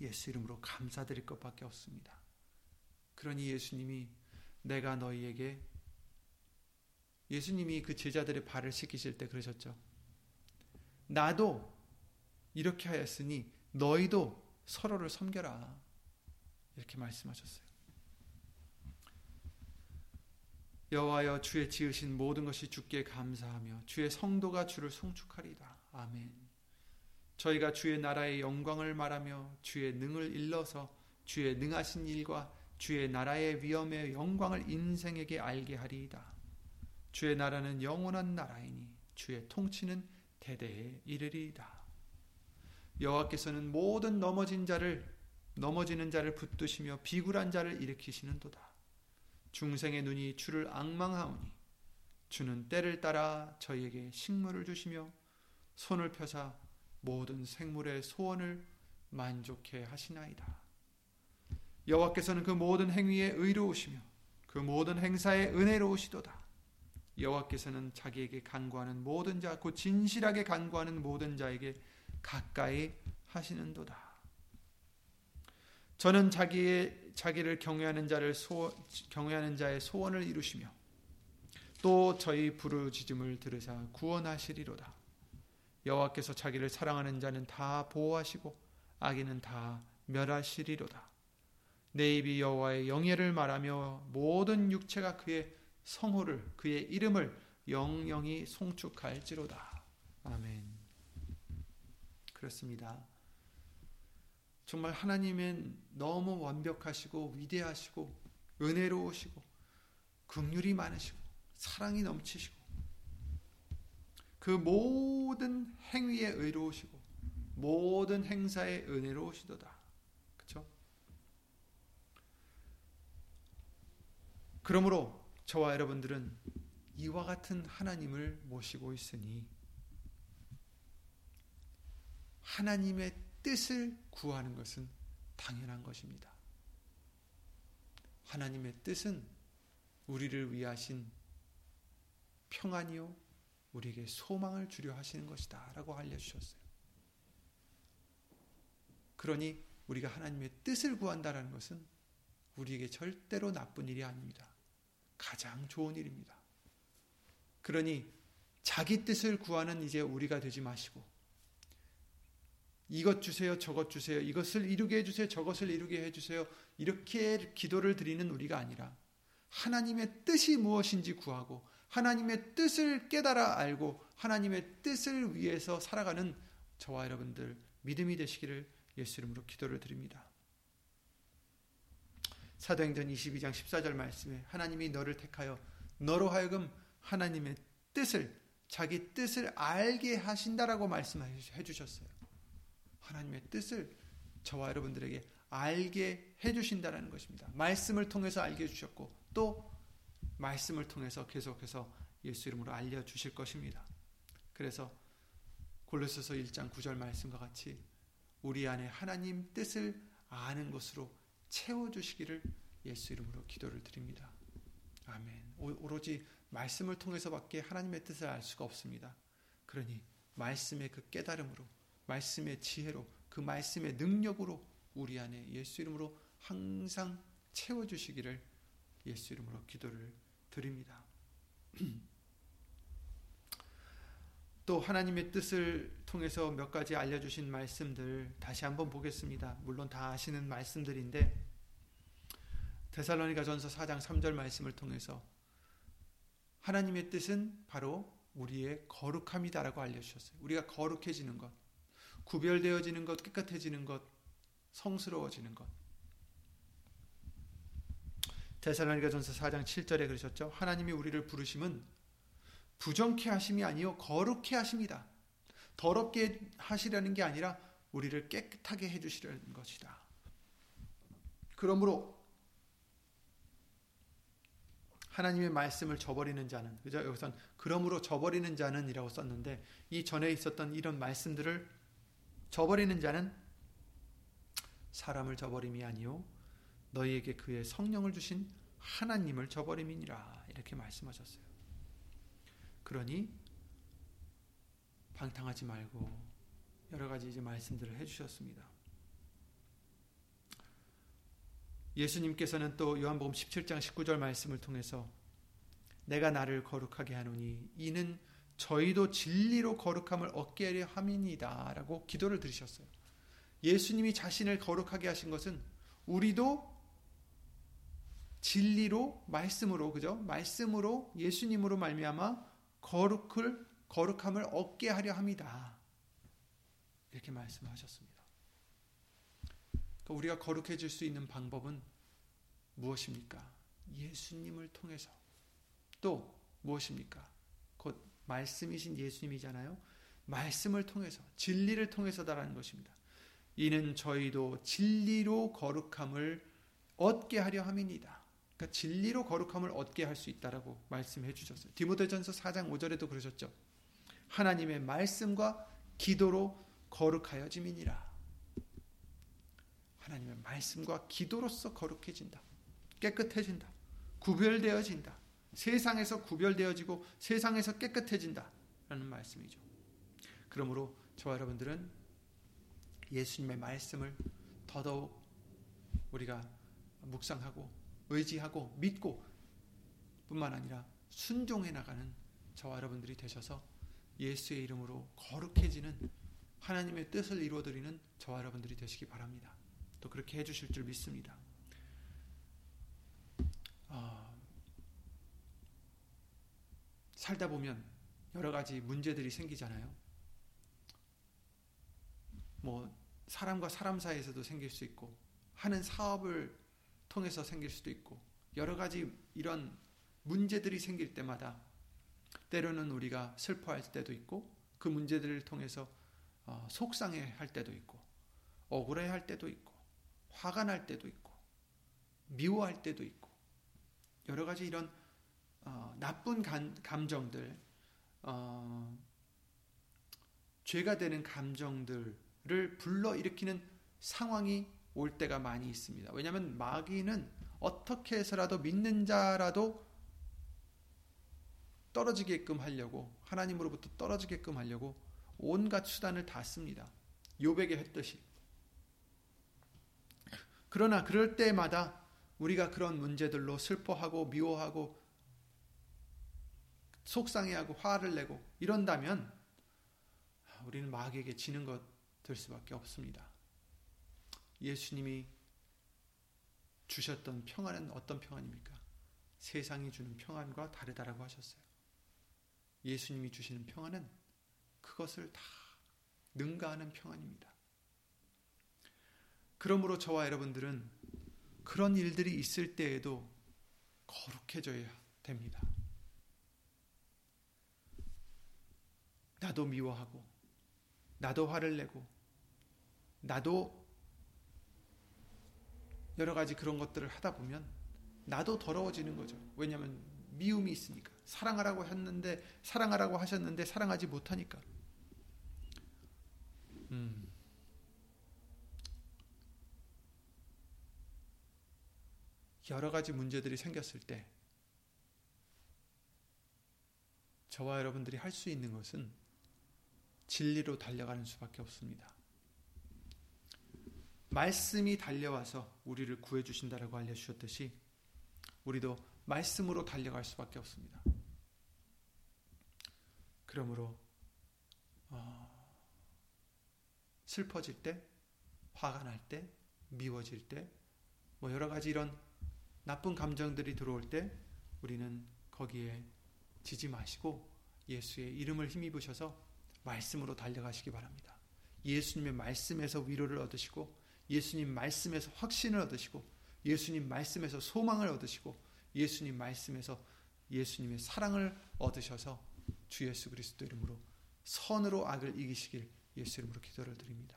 Speaker 1: 예수 이름으로 감사드릴 것밖에 없습니다. 그러니 예수님이 내가 너희에게 예수님이 그 제자들의 발을 씻기실 때 그러셨죠. 나도 이렇게 하였으니 너희도 서로를 섬겨라. 이렇게 말씀하셨어요. 여호와여 주의 지으신 모든 것이 주께 감사하며 주의 성도가 주를 송축하리다. 아멘. 저희가 주의 나라의 영광을 말하며 주의 능을 일러서 주의 능하신 일과 주의 나라의 위엄의 영광을 인생에게 알게 하리이다. 주의 나라는 영원한 나라이니 주의 통치는 대대에 이르리이다. 여호와께서는 모든 넘어진 자를 넘어지는 자를 붙드시며 비굴한 자를 일으키시는도다. 중생의 눈이 주를 악망하오니 주는 때를 따라 저희에게 식물을 주시며 손을 펴사 모든 생물의 소원을 만족해 하시나이다. 여호와께서는 그 모든 행위에 의로우시며 그 모든 행사에 은혜로우시도다. 여호와께서는 자기에게 간구하는 모든 자, 곧 진실하게 간구하는 모든 자에게 가까이 하시는도다. 저는 자기의 자기를 경외하는 자를 소, 경외하는 자의 소원을 이루시며 또 저희 부르짖음을 들으사 구원하시리로다. 여호와께서 자기를 사랑하는 자는 다 보호하시고 악인은 다 멸하시리로다. 내 입이 여호와의 영예를 말하며 모든 육체가 그의 성호를 그의 이름을 영영이 송축할지로다. 아멘. 그렇습니다. 정말 하나님은 너무 완벽하시고 위대하시고 은혜로우시고 긍휼이 많으시고 사랑이 넘치시고 그 모든 행위에 의로우시고 모든 행사에 은혜로우시도다. 그러므로 저와 여러분들은 이와 같은 하나님을 모시고 있으니 하나님의 뜻을 구하는 것은 당연한 것입니다. 하나님의 뜻은 우리를 위하신 평안이요 우리에게 소망을 주려 하시는 것이다 라고 알려 주셨어요. 그러니 우리가 하나님의 뜻을 구한다는 것은 우리에게 절대로 나쁜 일이 아닙니다. 가장 좋은 일입니다. 그러니 자기 뜻을 구하는 이제 우리가 되지 마시고 이것 주세요, 저것 주세요, 이것을 이루게 해주세요, 저것을 이루게 해주세요. 이렇게 기도를 드리는 우리가 아니라 하나님의 뜻이 무엇인지 구하고 하나님의 뜻을 깨달아 알고 하나님의 뜻을 위해서 살아가는 저와 여러분들 믿음이 되시기를 예수 이름으로 기도를 드립니다. 사도행전 22장 14절 말씀에 하나님이 너를 택하여 너로 하여금 하나님의 뜻을 자기 뜻을 알게 하신다라고 말씀해 주셨어요. 하나님의 뜻을 저와 여러분들에게 알게 해 주신다라는 것입니다. 말씀을 통해서 알게 해 주셨고 또 말씀을 통해서 계속해서 예수 이름으로 알려 주실 것입니다. 그래서 골로새서 1장 9절 말씀과 같이 우리 안에 하나님 뜻을 아는 것으로 채워주시기를 예수 이름으로 기도를 드립니다. 아멘. 오로지 말씀을 통해서밖에 하나님의 뜻을 알 수가 없습니다. 그러니 말씀의 그 깨달음으로, 말씀의 지혜로, 그 말씀의 능력으로 우리 안에 예수 이름으로 항상 채워 주시기를 예수 이름으로 기도를 드립니다. 또 하나님의 뜻을 통해서 몇 가지 알려주신 말씀들 다시 한번 보겠습니다. 물론 다 아시는 말씀들인데 데살로니가 전서 4장 3절 말씀을 통해서 하나님의 뜻은 바로 우리의 거룩함이다라고 알려주셨어요. 우리가 거룩해지는 것, 구별되어지는 것, 깨끗해지는 것, 성스러워지는 것. 데살로니가 전서 4장 7절에 그러셨죠. 하나님이 우리를 부르심은 부정케 하심이 아니요 거룩케 하십니다. 더럽게 하시려는 게 아니라 우리를 깨끗하게 해 주시려는 것이다. 그러므로 하나님의 말씀을 저버리는 자는 그죠? 여기선 그러므로 저버리는 자는이라고 썼는데 이 전에 있었던 이런 말씀들을 저버리는 자는 사람을 저버림이 아니요 너희에게 그의 성령을 주신 하나님을 저버림이니라 이렇게 말씀하셨어요. 그러니 방탕하지 말고 여러 가지 이제 말씀들을 해주셨습니다. 예수님께서는 또 요한복음 17장 19절 말씀을 통해서 내가 나를 거룩하게 하노니 이는 저희도 진리로 거룩함을 얻게 하려 함이니다라고 기도를 드리셨어요. 예수님이 자신을 거룩하게 하신 것은 우리도 진리로 말씀으로 그죠? 말씀으로 예수님으로 말미암아 거룩을 거룩함을 얻게 하려 합니다. 이렇게 말씀하셨습니다. 그러니까 우리가 거룩해질 수 있는 방법은 무엇입니까? 예수님을 통해서 또 무엇입니까? 곧 말씀이신 예수님이잖아요. 말씀을 통해서 진리를 통해서다라는 것입니다. 이는 저희도 진리로 거룩함을 얻게 하려 함이니다. 그러니까 진리로 거룩함을 얻게 할 수 있다라고 말씀해 주셨어요. 디모데전서 4장 5절에도 그러셨죠. 하나님의 말씀과 기도로 거룩하여짐이니라. 하나님의 말씀과 기도로서 거룩해진다. 깨끗해진다. 구별되어진다. 세상에서 구별되어지고 세상에서 깨끗해진다. 라는 말씀이죠. 그러므로 저와 여러분들은 예수님의 말씀을 더더욱 우리가 묵상하고 의지하고 믿고 뿐만 아니라 순종해 나가는 저와 여러분들이 되셔서 예수의 이름으로 거룩해지는 하나님의 뜻을 이루어드리는 저와 여러분들이 되시기 바랍니다. 또 그렇게 해주실 줄 믿습니다. 어, 살다 보면 여러 가지 문제들이 생기잖아요. 뭐 사람과 사람 사이에서도 생길 수 있고 하는 사업을 통해서 생길 수도 있고 여러 가지 이런 문제들이 생길 때마다 때로는 우리가 슬퍼할 때도 있고 그 문제들을 통해서 어, 속상해 할 때도 있고 억울해 할 때도 있고 화가 날 때도 있고 미워할 때도 있고 여러 가지 이런 어, 나쁜 감, 감정들 어, 죄가 되는 감정들을 불러 일으키는 상황이 올 때가 많이 있습니다. 왜냐하면 마귀는 어떻게 해서라도 믿는 자라도 떨어지게끔 하려고 하나님으로부터 떨어지게끔 하려고 온갖 수단을 다 씁니다. 요백에 했듯이. 그러나 그럴 때마다 우리가 그런 문제들로 슬퍼하고 미워하고 속상해하고 화를 내고 이런다면 우리는 마귀에게 지는 것 될 수밖에 없습니다. 예수님이 주셨던 평안은 어떤 평안입니까? 세상이 주는 평안과 다르다라고 하셨어요. 예수님이 주시는 평안은 그것을 다 능가하는 평안입니다. 그러므로 저와 여러분들은 그런 일들이 있을 때에도 거룩해져야 됩니다. 나도 미워하고, 나도 화를 내고, 나도 여러 가지 그런 것들을 하다 보면 나도 더러워지는 거죠. 왜냐하면 미움이 있으니까. 사랑하라고 했는데, 사랑하라고 하셨는데 사랑하지 못하니까. 음. 여러 가지 문제들이 생겼을 때, 저와 여러분들이 할 수 있는 것은 진리로 달려가는 수밖에 없습니다. 말씀이 달려와서 우리를 구해 주신다라고 알려 주셨듯이, 우리도 말씀으로 달려갈 수밖에 없습니다. 그러므로, 어, 슬퍼질 때, 화가 날 때, 미워질 때, 뭐 여러 가지 이런 나쁜 감정들이 들어올 때 우리는 거기에 지지 마시고 예수의 이름을 힘입으셔서 말씀으로 달려가시기 바랍니다. 예수님의 말씀에서 위로를 얻으시고 예수님 말씀에서 확신을 얻으시고 예수님 말씀에서 소망을 얻으시고 예수님 말씀에서 예수님의 사랑을 얻으셔서 주 예수 그리스도 이름으로 선으로 악을 이기시길 예수 이름으로 기도를 드립니다.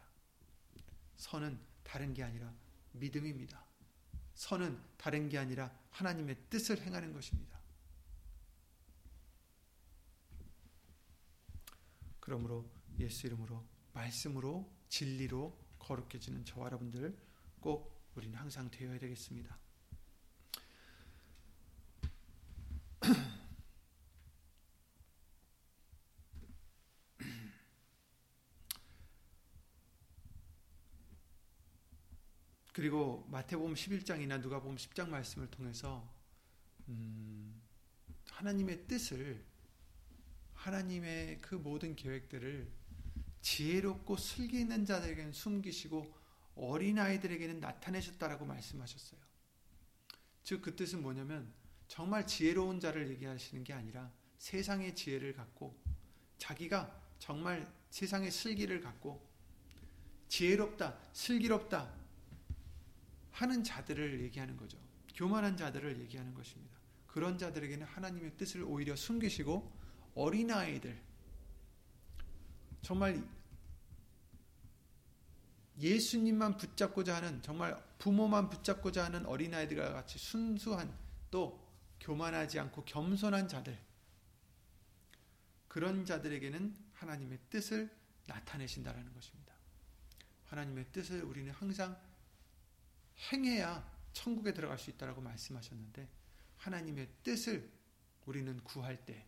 Speaker 1: 선은 다른 게 아니라 믿음입니다. 선은 다른 게 아니라 하나님의 뜻을 행하는 것입니다. 그러므로 예수 이름으로 말씀으로 진리로 거룩해지는 저와 여러분들 꼭 우리는 항상 되어야 되겠습니다. 그리고 마태복음 11장이나 누가복음 10장 말씀을 통해서 음, 하나님의 뜻을 하나님의 그 모든 계획들을 지혜롭고 슬기 있는 자들에게는 숨기시고 어린아이들에게는 나타내셨다라고 말씀하셨어요. 즉 그 뜻은 뭐냐면 정말 지혜로운 자를 얘기하시는 게 아니라 세상의 지혜를 갖고 자기가 정말 세상의 슬기를 갖고 지혜롭다, 슬기롭다, 하는 자들을 얘기하는 거죠. 교만한 자들을 얘기하는 것입니다. 그런 자들에게는 하나님의 뜻을 오히려 숨기시고 어린아이들 정말 예수님만 붙잡고자 하는 정말 부모만 붙잡고자 하는 어린아이들과 같이 순수한 또 교만하지 않고 겸손한 자들 그런 자들에게는 하나님의 뜻을 나타내신다라는 것입니다. 하나님의 뜻을 우리는 항상 행해야 천국에 들어갈 수 있다라고 말씀하셨는데 하나님의 뜻을 우리는 구할 때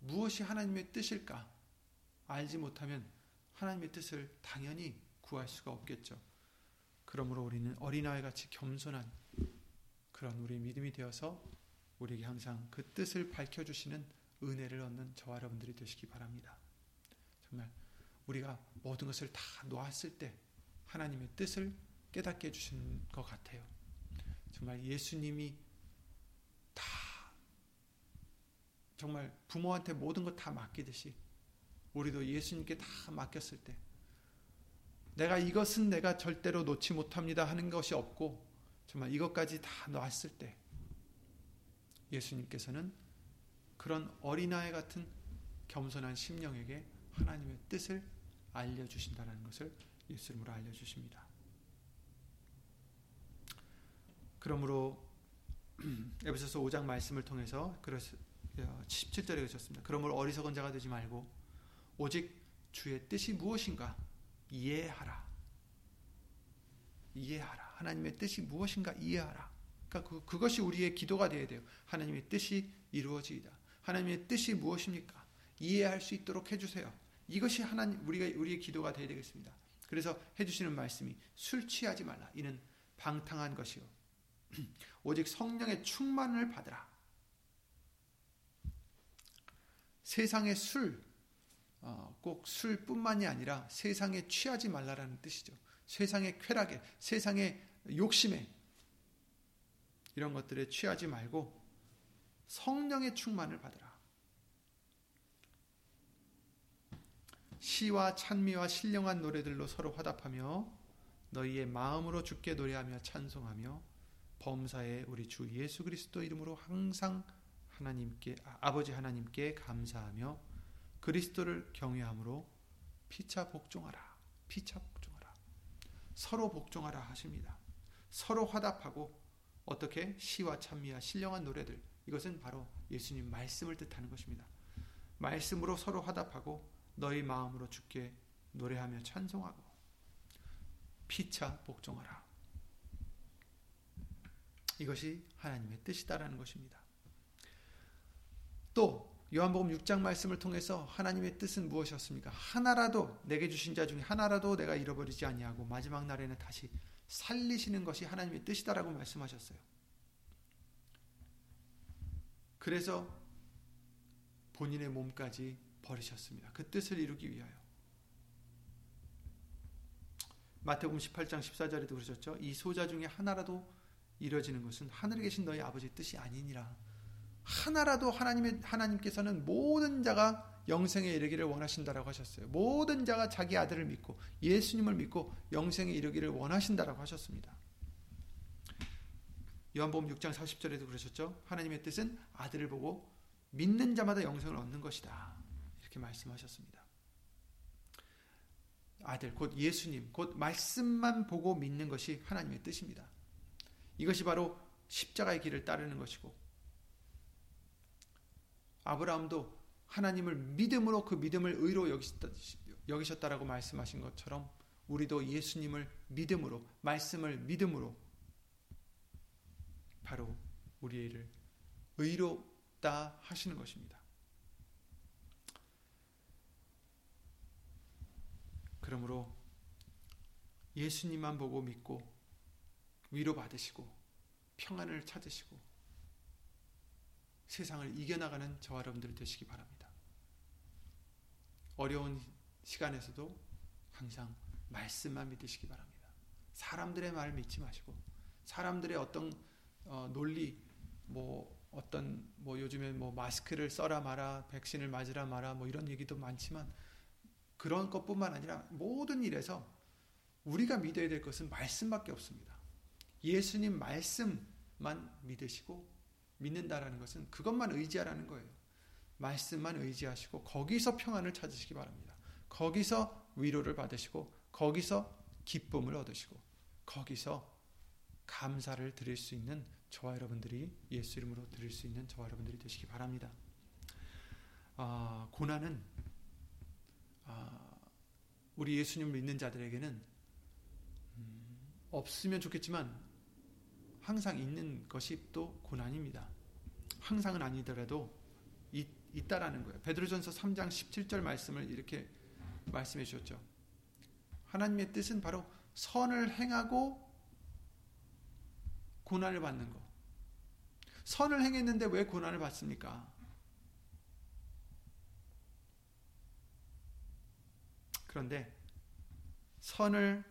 Speaker 1: 무엇이 하나님의 뜻일까 알지 못하면 하나님의 뜻을 당연히 구할 수가 없겠죠. 그러므로 우리는 어린아이 같이 겸손한 그런 우리 믿음이 되어서 우리에게 항상 그 뜻을 밝혀주시는 은혜를 얻는 저와 여러분들이 되시기 바랍니다. 정말 우리가 모든 것을 다 놓았을 때 하나님의 뜻을 깨닫게 해주신 것 같아요. 정말 예수님이 다 정말 부모한테 모든 것 다 맡기듯이 우리도 예수님께 다 맡겼을 때 내가 이것은 내가 절대로 놓지 못합니다 하는 것이 없고 정말 이것까지 다 놨을 때 예수님께서는 그런 어린아이 같은 겸손한 심령에게 하나님의 뜻을 알려주신다는 것을 예수 이름으로 알려주십니다. 그러므로 에베소서 5장 말씀을 통해서 17절에 그러셨습니다. 그러므로 어리석은 자가 되지 말고 오직 주의 뜻이 무엇인가 이해하라. 이해하라. 하나님의 뜻이 무엇인가 이해하라. 그러니까 그, 그것이 우리의 기도가 되어야 돼요. 하나님의 뜻이 이루어지이다. 하나님의 뜻이 무엇입니까? 이해할 수 있도록 해주세요. 이것이 하나님 우리가 우리의 기도가 되어야 되겠습니다. 그래서 해주시는 말씀이 술 취하지 말라. 이는 방탕한 것이요. 오직 성령의 충만을 받으라. 세상의 술, 어, 꼭 술뿐만이 아니라 세상에 취하지 말라라는 뜻이죠. 세상의 쾌락에, 세상의 욕심에 이런 것들에 취하지 말고 성령의 충만을 받으라. 시와 찬미와 신령한 노래들로 서로 화답하며 너희의 마음으로 주께 노래하며 찬송하며 범사에 우리 주 예수 그리스도 이름으로 항상 하나님께 아버지 하나님께 감사하며 그리스도를 경외함으로 피차 복종하라. 피차 복종하라. 서로 복종하라 하십니다. 서로 화답하고 어떻게 시와 찬미와 신령한 노래들 이것은 바로 예수님 말씀을 뜻하는 것입니다. 말씀으로 서로 화답하고 너희 마음으로 주께 노래하며 찬송하고 피차 복종하라. 이것이 하나님의 뜻이다라는 것입니다. 또 요한복음 6장 말씀을 통해서 하나님의 뜻은 무엇이었습니까? 하나라도 내게 주신 자 중에 하나라도 내가 잃어버리지 아니하고 마지막 날에는 다시 살리시는 것이 하나님의 뜻이다라고 말씀하셨어요. 그래서 본인의 몸까지 버리셨습니다. 그 뜻을 이루기 위하여. 마태복음 18장 14절에도 그러셨죠. 이 소자 중에 하나라도 이뤄지는 것은 하늘에 계신 너희 아버지의 뜻이 아니니라. 하나라도 하나님의 하나님께서는 모든 자가 영생에 이르기를 원하신다라고 하셨어요. 모든 자가 자기 아들을 믿고 예수님을 믿고 영생에 이르기를 원하신다라고 하셨습니다. 요한복음 6장 40절에도 그러셨죠. 하나님의 뜻은 아들을 보고 믿는 자마다 영생을 얻는 것이다. 이렇게 말씀하셨습니다. 아들 곧 예수님 곧 말씀만 보고 믿는 것이 하나님의 뜻입니다. 이것이 바로 십자가의 길을 따르는 것이고 아브라함도 하나님을 믿음으로 그 믿음을 의로 여기셨다, 라고 말씀하신 것처럼 우리도 예수님을 믿음으로 말씀을 믿음으로 바로 우리를 의롭다 하시는 것입니다. 그러므로 예수님만 보고 믿고 위로받으시고 평안을 찾으시고 세상을 이겨나가는 저와 여러분들 되시기 바랍니다. 어려운 시간에서도 항상 말씀만 믿으시기 바랍니다. 사람들의 말 믿지 마시고 사람들의 어떤 어, 논리 뭐 어떤 뭐 요즘에 뭐 마스크를 써라 마라 백신을 맞으라 마라 뭐 이런 얘기도 많지만 그런 것뿐만 아니라 모든 일에서 우리가 믿어야 될 것은 말씀밖에 없습니다. 예수님 말씀만 믿으시고 믿는다라는 것은 그것만 의지하라는 거예요. 말씀만 의지하시고 거기서 평안을 찾으시기 바랍니다. 거기서 위로를 받으시고 거기서 기쁨을 얻으시고 거기서 감사를 드릴 수 있는 저와 여러분들이 예수 이름으로 드릴 수 있는 저와 여러분들이 되시기 바랍니다. 아, 고난은 아, 우리 예수님을 믿는 자들에게는 없으면 좋겠지만 항상 있는 것이 또 고난입니다. 항상은 아니더라도 있, 있다라는 거예요. 베드로전서 3장 17절 말씀을 이렇게 말씀해 주셨죠. 하나님의 뜻은 바로 선을 행하고 고난을 받는 거. 선을 행했는데 왜 고난을 받습니까? 그런데 선을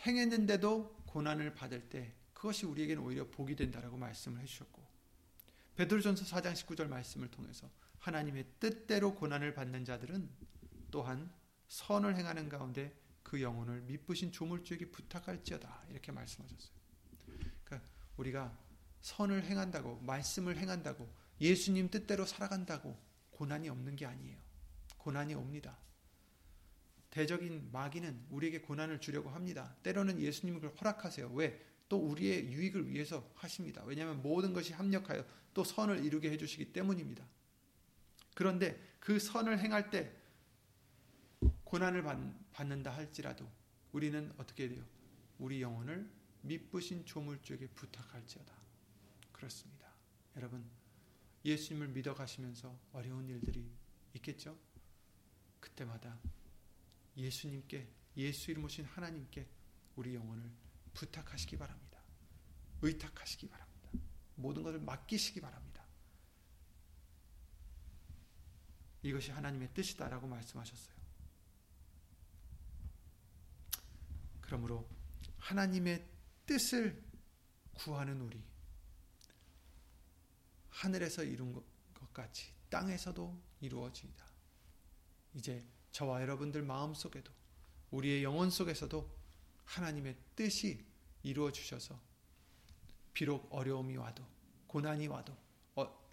Speaker 1: 행했는데도 고난을 받을 때 그것이 우리에게는 오히려 복이 된다라고 말씀을 해주셨고 베드로전서 4장 19절 말씀을 통해서 하나님의 뜻대로 고난을 받는 자들은 또한 선을 행하는 가운데 그 영혼을 미쁘신 조물주에게 부탁할지어다 이렇게 말씀하셨어요. 그러니까 우리가 선을 행한다고 말씀을 행한다고 예수님 뜻대로 살아간다고 고난이 없는 게 아니에요. 고난이 옵니다. 대적인 마귀는 우리에게 고난을 주려고 합니다. 때로는 예수님을 허락하세요. 왜? 또 우리의 유익을 위해서 하십니다. 왜냐하면 모든 것이 합력하여 또 선을 이루게 해주시기 때문입니다. 그런데 그 선을 행할 때 고난을 받는다 할지라도 우리는 어떻게 돼요? 우리 영혼을 미쁘신 조물주에게 부탁할지어다. 그렇습니다. 여러분, 예수님을 믿어 가시면서 어려운 일들이 있겠죠? 그때마다 예수님께 예수 이름 오신 하나님께 우리 영혼을 부탁하시기 바랍니다. 의탁하시기 바랍니다. 모든 것을 맡기시기 바랍니다. 이것이 하나님의 뜻이다라고 말씀하셨어요. 그러므로 하나님의 뜻을 구하는 우리 하늘에서 이룬 것 같이 땅에서도 이루어지이다. 이제 저와 여러분들 마음 속에도 우리의 영혼 속에서도 하나님의 뜻이 이루어 주셔서 비록 어려움이 와도 고난이 와도 어,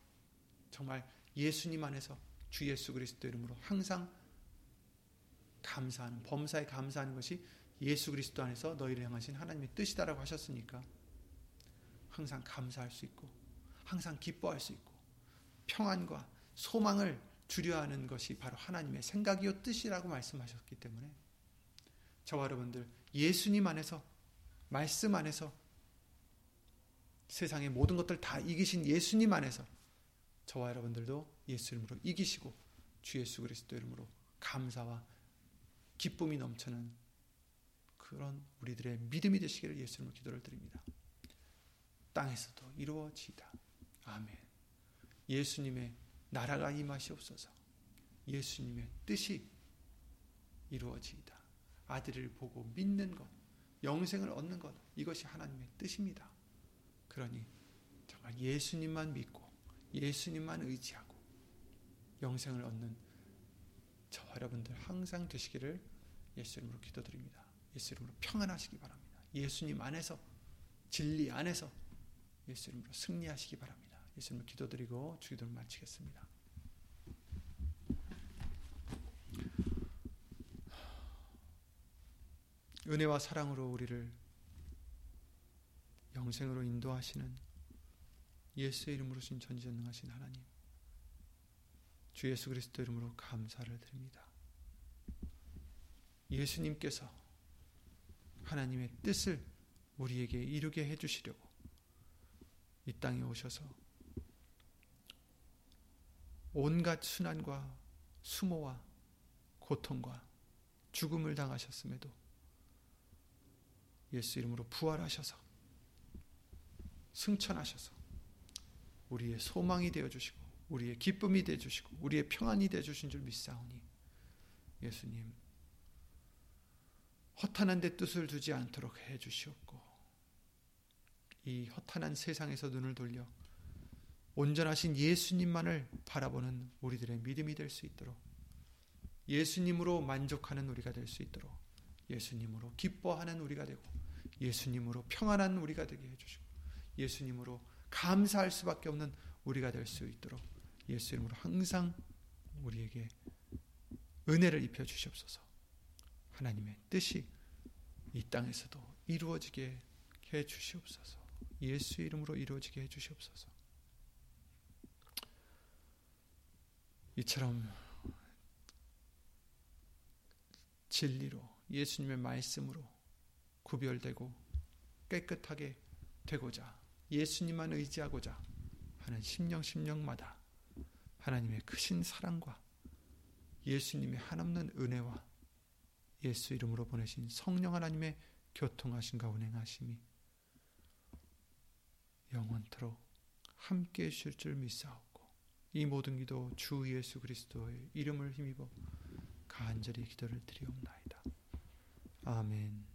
Speaker 1: 정말 예수님 안에서 주 예수 그리스도 이름으로 항상 감사하는 범사에 감사하는 것이 예수 그리스도 안에서 너희를 향하신 하나님의 뜻이다라고 하셨으니까 항상 감사할 수 있고 항상 기뻐할 수 있고 평안과 소망을 주려 하는 것이 바로 하나님의 생각이요 뜻이라고 말씀하셨기 때문에 저와 여러분들 예수님 안에서 말씀 안에서 세상의 모든 것들 다 이기신 예수님 안에서 저와 여러분들도 예수 이름으로 이기시고 주 예수 그리스도 이름으로 감사와 기쁨이 넘치는 그런 우리들의 믿음이 되시기를 예수 이름으로 기도를 드립니다. 땅에서도 이루어지다. 아멘. 예수님의 나라가 임하시옵소서. 예수님의 뜻이 이루어지이다. 아들을 보고 믿는 것, 영생을 얻는 것, 이것이 하나님의 뜻입니다. 그러니 정말 예수님만 믿고 예수님만 의지하고 영생을 얻는 저와 여러분들 항상 되시기를 예수 이름으로 기도드립니다. 예수 이름으로 평안하시기 바랍니다. 예수님 안에서 진리 안에서 예수 이름으로 승리하시기 바랍니다. 예수님을 기도드리고 주기도를 마치겠습니다. 은혜와 사랑으로 우리를 영생으로 인도하시는 예수의 이름으로 신 전지전능하신 하나님 주 예수 그리스도 이름으로 감사를 드립니다. 예수님께서 하나님의 뜻을 우리에게 이루게 해 주시려고 이 땅에 오셔서 온갖 순환과 수모와 고통과 죽음을 당하셨음에도 예수 이름으로 부활하셔서 승천하셔서 우리의 소망이 되어 주시고 우리의 기쁨이 되어 주시고 우리의 평안이 되어 주신 줄 믿사오니 예수님 허탄한 데 뜻을 두지 않도록 해 주시옵고 이 허탄한 세상에서 눈을 돌려 온전하신 예수님만을 바라보는 우리들의 믿음이 될 수 있도록 예수님으로 만족하는 우리가 될 수 있도록 예수님으로 기뻐하는 우리가 되고 예수님으로 평안한 우리가 되게 해주시고 예수님으로 감사할 수밖에 없는 우리가 될 수 있도록 예수 이름으로 항상 우리에게 은혜를 입혀 주시옵소서. 하나님의 뜻이 이 땅에서도 이루어지게 해 주시옵소서. 예수 이름으로 이루어지게 해 주시옵소서. 이처럼 진리로 예수님의 말씀으로 구별되고 깨끗하게 되고자 예수님만 의지하고자 하는 심령 심령마다 하나님의 크신 사랑과 예수님의 한없는 은혜와 예수 이름으로 보내신 성령 하나님의 교통하심과 운행하심이 영원토록 함께 해주실 줄 믿사옵고 이 모든 기도 주 예수 그리스도의 이름을 힘입어 간절히 기도를 드리옵나이다. 아멘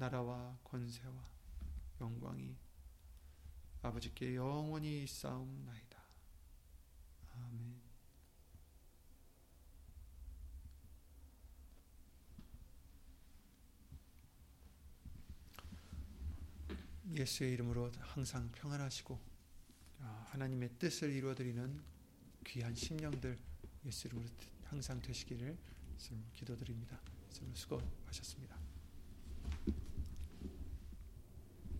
Speaker 1: 나라와 권세와 영광이 아버지께 영원히 있사옵나이다. 아멘 예수의 이름으로 항상 평안하시고 아, 하나님의 뜻을 이루어드리는 귀한 심령들 예수 이름으로 항상 되시기를 기도드립니다. 수고하셨습니다.